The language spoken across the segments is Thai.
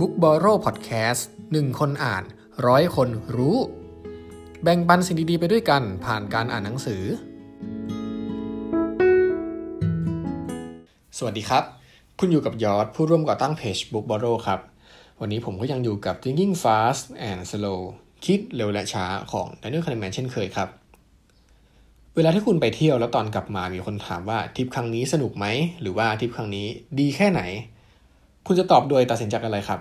Book b o r r o w Podcast หนึ่งคนอ่านร้อยคนรู้ แบ่งปันสิ่งดีๆไปด้วยกันผ่านการอ่านหนังสือ สวัสดีครับ คุณอยู่กับยอดผู้ร่วมก่อตั้งเพจ Book b o r r o w ครับ วันนี้ผมก็ยังอยู่กับ Thinking Fast and Slow คิดเร็วและช้าของ Daniel Kahneman เช่นเคยครับ เวลาที่คุณไปเที่ยวแล้วตอนกลับมามีคนถามว่าทริปครั้งนี้สนุกไหม หรือว่าทริปครั้งนี้ดีแค่ไหน คุณจะตอบโดยตัดสินจากอะไรครับ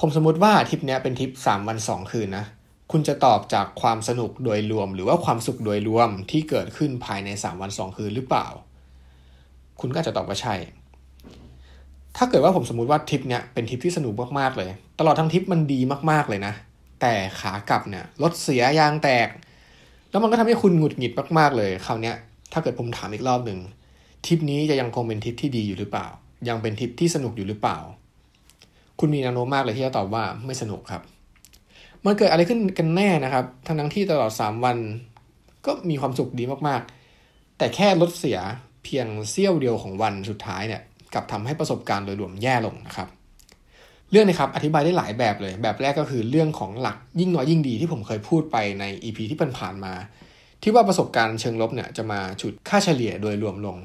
ผมสมมติว่าทริปนี้เป็นทริป3วัน 2 คืนนะ คุณจะตอบจากความสนุกโดยรวม หรือว่าความสุขโดยรวมที่เกิดขึ้นภายใน 3 วัน 2 คืนหรือเปล่า คุณก็จะตอบว่าใช่ ถ้าเกิดว่าผมสมมติว่าทริปเนี้ยเป็นทริปที่สนุกมากๆเลย ตลอดทั้งทริปมันดีมากๆเลยนะ แต่ขากลับเนี่ยรถเสียยางแตก แล้วมันก็ทำให้คุณหงุดหงิดมากๆเลย คราวเนี้ยถ้าเกิดผมถามอีกรอบหนึ่งทริปนี้จะยังคงเป็นทริปที่ดีอยู่หรือเปล่า ยังเป็นทริปที่สนุกอยู่หรือเปล่า คุณมีแนวโน้มมากเลยที่จะตอบว่าไม่สนุกครับ มันเกิดอะไรขึ้นกันแน่นะครับ ทั้งทั้งที่ตลอด 3 วัน ก็มีความสุขดีมากๆ แต่แค่ลดเสียเพียงเสี้ยวเดียวของวันสุดท้ายเนี่ยกลับทำให้ประสบการณ์โดยรวมแย่ลงนะครับ เรื่องนี้ครับอธิบายได้หลายแบบเลย แบบแรกก็คือเรื่องของหลักยิ่งน้อยยิ่งดีที่ผมเคยพูดไปใน EP ที่ผ่านๆมา ที่ว่าประสบการณ์เชิงลบเนี่ยจะมาฉุดค่าเฉลี่ยโดยรวมลง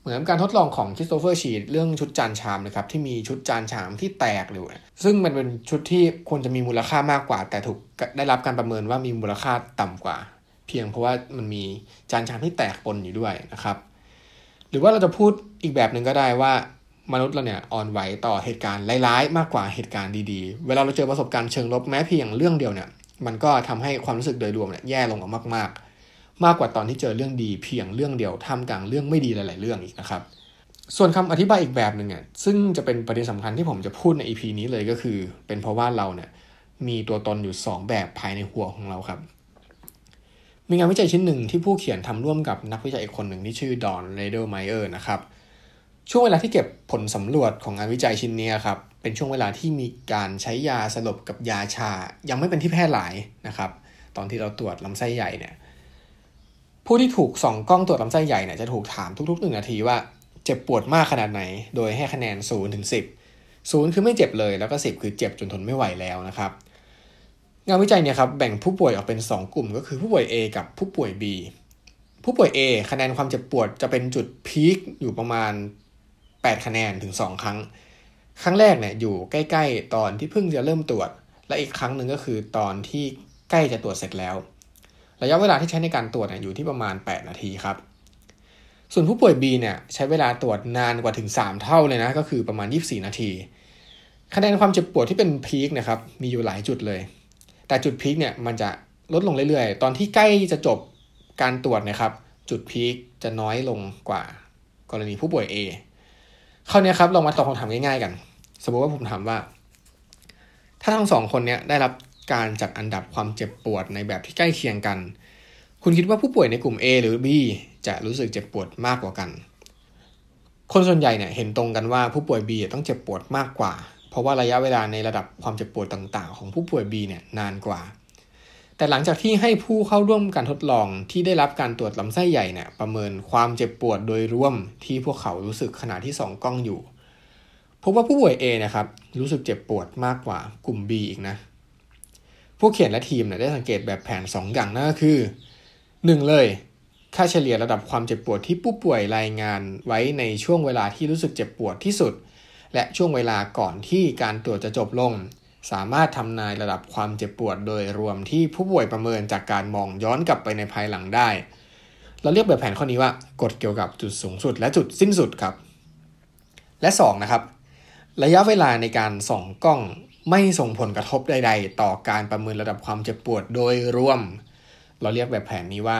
เหมือนการทดลองของคริสโตเฟอร์ชีเรื่องชุดจานชามนะครับที่มีชุดจานชามที่แตกเลยซึ่งมันเป็นชุดที่ควรจะมีมูลค่ามากกว่า แต่ถูกได้รับการประเมินว่ามีมูลค่าต่ำกว่า เพียงเพราะว่ามันมีจานชามที่แตกปนอยู่ด้วยนะครับ หรือว่าเราจะพูดอีกแบบหนึ่งก็ได้ว่ามนุษย์เราเนี่ยอ่อนไหวต่อเหตุการณ์ร้ายๆ มากกว่าเหตุการณ์ดีๆ เวลาเราเจอประสบการณ์เชิงลบแม้เพียงเรื่องเดียวเนี่ยมันก็ทำให้ความรู้สึกโดยรวมเนี่ยแย่ลงมากๆ มากกว่าตอนที่เจอเรื่องดีเพียงเรื่องเดียวท่ามกลางเรื่องไม่ดีหลาย ๆ เรื่องอีกนะครับ ส่วนคำอธิบายอีกแบบหนึ่งเนี่ยซึ่งจะเป็นประเด็นสำคัญที่ผมจะพูดใน EP นี้เลยก็คือ เป็นเพราะว่าเราเนี่ยมีตัวตนอยู่ 2 แบบภายในหัวของเราครับ มีงานวิจัยชิ้นหนึ่งที่ผู้เขียนทำร่วมกับนักวิจัยอีกคนหนึ่งที่ชื่อดอนเรเดอร์ไมเออร์นะครับช่วงเวลาที่เก็บผลสำรวจของงานวิจัยชิ้นนี้ครับเป็นช่วงเวลาที่มีการใช้ยาสลบกับยาชา ยังไม่เป็นที่แพร่หลายนะครับ ตอนที่เราตรวจลำไส้ใหญ่เนี่ย ผู้ที่ถูกส่องกล้องตรวจลำไส้ใหญ่เนี่ยจะถูกถามทุกๆหนึ่งนาทีว่าเจ็บปวดมากขนาดไหน โดยให้คะแนน0ถึง10 0 คือไม่เจ็บเลยแล้วก็ 10 คือเจ็บจนทนไม่ไหวแล้วนะครับ งานวิจัยเนี่ยครับแบ่งผู้ป่วยออกเป็น 2 กลุ่ม ก็คือผู้ป่วย A กับผู้ป่วย B ผู้ป่วย A คะแนนความเจ็บปวดจะเป็นจุดพีคอยู่ประมาณ 8 คะแนนถึง 2 ครั้ง ครั้งแรกเนี่ยอยู่ใกล้ ๆ ตอนที่เพิ่งจะเริ่มตรวจ และอีกครั้งหนึ่งก็คือตอนที่ใกล้จะตรวจเสร็จแล้ว ระยะเวลาที่ใช้ในการตรวจอยู่ที่ประมาณ 8 นาทีครับ ส่วนผู้ป่วย B เนี่ยใช้เวลาตรวจนานกว่าถึง 3 เท่าเลยนะ ก็คือประมาณ 24 นาที คะแนนความเจ็บปวดที่เป็นพีคนะครับมีอยู่หลายจุดเลย แต่จุดพีคเนี่ยมันจะลดลงเรื่อยๆ ตอนที่ใกล้จะจบการตรวจนะครับ จุดพีคจะน้อยลงกว่ากรณีผู้ป่วย A คราวนี้ครับลองมาตอบคำถามง่ายๆกัน สมมติว่าผมถามว่า ถ้าทั้งสองคนเนี้ยได้รับ การจัดอันดับความเจ็บปวดในแบบที่ใกล้เคียงกัน คุณคิดว่าผู้ป่วยในกลุ่ม A หรือ B จะรู้สึกเจ็บปวดมากกว่ากัน คนส่วนใหญ่เนี่ยเห็นตรงกันว่าผู้ป่วย B ต้องเจ็บปวดมากกว่า เพราะว่าระยะเวลาในระดับความเจ็บปวดต่าง ๆ ของผู้ป่วย B เนี่ยนานกว่า แต่หลังจากที่ให้ผู้เข้าร่วมการทดลองที่ได้รับการตรวจลำไส้ใหญ่เนี่ยประเมินความเจ็บปวดโดยรวมที่พวกเขารู้สึกขณะที่ส่องกล้องอยู่พบว่าผู้ป่วย A นะครับรู้สึกเจ็บปวดมากกว่ากลุ่ม B อีกนะ ผู้เขียนและทีมเนี่ยได้สังเกตแบบแผน 2 อย่างนั่นก็คือ 1 เลย ค่าเฉลี่ยระดับความเจ็บปวดที่ผู้ป่วยรายงานไว้ในช่วงเวลาที่รู้สึกเจ็บปวดที่สุด และช่วงเวลาก่อนที่การตรวจจะจบลง สามารถทำนายระดับความเจ็บปวดโดยรวมที่ผู้ป่วยประเมินจากการมองย้อนกลับไปในภายหลังได้ เราเรียกแบบแผนข้อนี้ว่ากฎเกี่ยวกับจุดสูงสุดและจุดสิ้นสุดครับ และ2นะครับระยะเวลาในการส่องกล้อง ไม่ส่งผลกระทบใด ๆ ต่อการประเมินระดับความเจ็บปวดโดยรวม เราเรียกแบบแผนนี้ว่า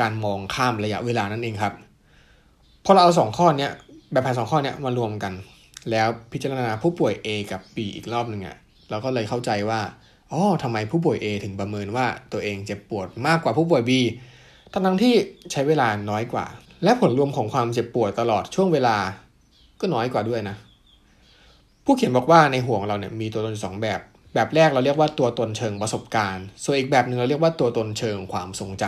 การมองข้ามระยะเวลานั่นเองครับพอเราเอาสองข้อนี้แบบแผนสองข้อนี้มารวมกัน แล้วพิจารณาผู้ป่วย A กับ B อีกรอบหนึ่งอะเราก็เลยเข้าใจว่าอ๋อทำไมผู้ป่วย A ถึงประเมินว่าตัวเองเจ็บปวดมากกว่าผู้ป่วย B ทั้งทั้งที่ใช้เวลาน้อยกว่า และผลรวมของความเจ็บปวดตลอดช่วงเวลาก็น้อยกว่าด้วยนะ ผู้เขียนบอกว่าในหัวของเราเนี่ยมีตัวตนสองแบบ แบบแรกเราเรียกว่าตัวตนเชิงประสบการณ์ ส่วนอีกแบบหนึ่งเราเรียกว่าตัวตนเชิงความทรงจ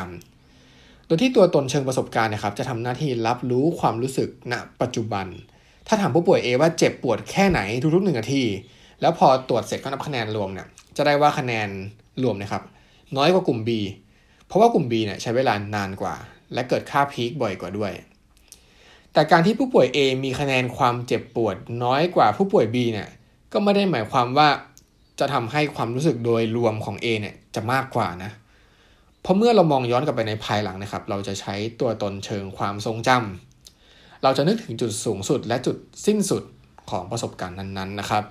ำโดยที่ตัวตนเชิงประสบการณ์นะครับจะทำหน้าที่รับรู้ความรู้สึกณ ปัจจุบัน ถ้าถามผู้ป่วย A ว่าเจ็บปวดแค่ไหนทุกๆหนึ่งนาที แล้วพอตรวจเสร็จก็นับคะแนนรวมเนี่ยจะได้ว่าคะแนนรวมนะครับน้อยกว่ากลุ่ม B เพราะว่ากลุ่ม B เนี่ยใช้เวลานานกว่า และเกิดค่าพีคบ่อยกว่าด้วย แต่การที่ผู้ป่วย A มีคะแนนความเจ็บปวดน้อยกว่าผู้ป่วย B เนี่ยก็ไม่ได้หมายความว่าจะทำให้ความรู้สึกโดยรวมของ A เนี่ยจะมากกว่านะ เพราะเมื่อเรามองย้อนกลับไปในภายหลังนะครับ เราจะใช้ตัวตนเชิงความทรงจำเราจะนึกถึงจุดสูงสุดและจุดสิ้นสุดของประสบการณ์นั้นๆนะครับ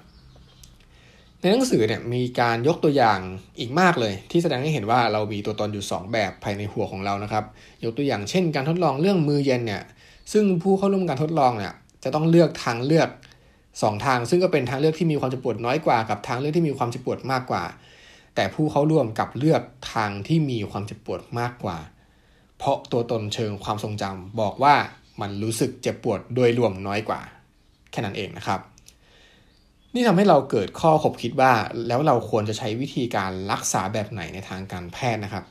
ในหนังสือเนี่ยมีการยกตัวอย่างอีกมากเลย ที่แสดงให้เห็นว่าเรามีตัวตนอยู่ 2 แบบภายในหัวของเรานะครับ ยกตัวอย่างเช่น การทดลองเรื่องมือเย็นเนี่ย ซึ่งผู้เข้าร่วมการทดลองเนี่ยจะต้องเลือกทางเลือก 2 ทาง ซึ่งก็เป็นทางเลือกที่มีความเจ็บปวดน้อยกว่ากับทางเลือกที่มีความเจ็บปวดมากกว่า แต่ผู้เข้าร่วมกับเลือกทางที่มีความเจ็บปวดมากกว่า เพราะตัวตนเชิงความทรงจำบอกว่ามันรู้สึกเจ็บปวดโดยรวมน้อยกว่า แค่นั้นเองนะครับ นี่ทำให้เราเกิดข้อขบคิดว่าแล้วเราควรจะใช้วิธีการรักษาแบบไหนในทางการแพทย์นะครับ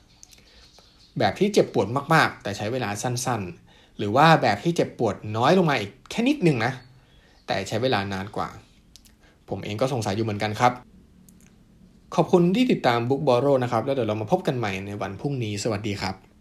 แบบที่เจ็บปวดมากๆ แต่ใช้เวลาสั้นๆ หรือว่าแบบที่เจ็บปวดน้อยลงมาอีกแค่นิดนึงนะ แต่ใช้เวลานานกว่า ผมเองก็สงสัยอยู่เหมือนกันครับ ขอบคุณที่ติดตาม Book Borrow นะครับ แล้วเดี๋ยวเรามาพบกันใหม่ในวันพรุ่งนี้ สวัสดีครับ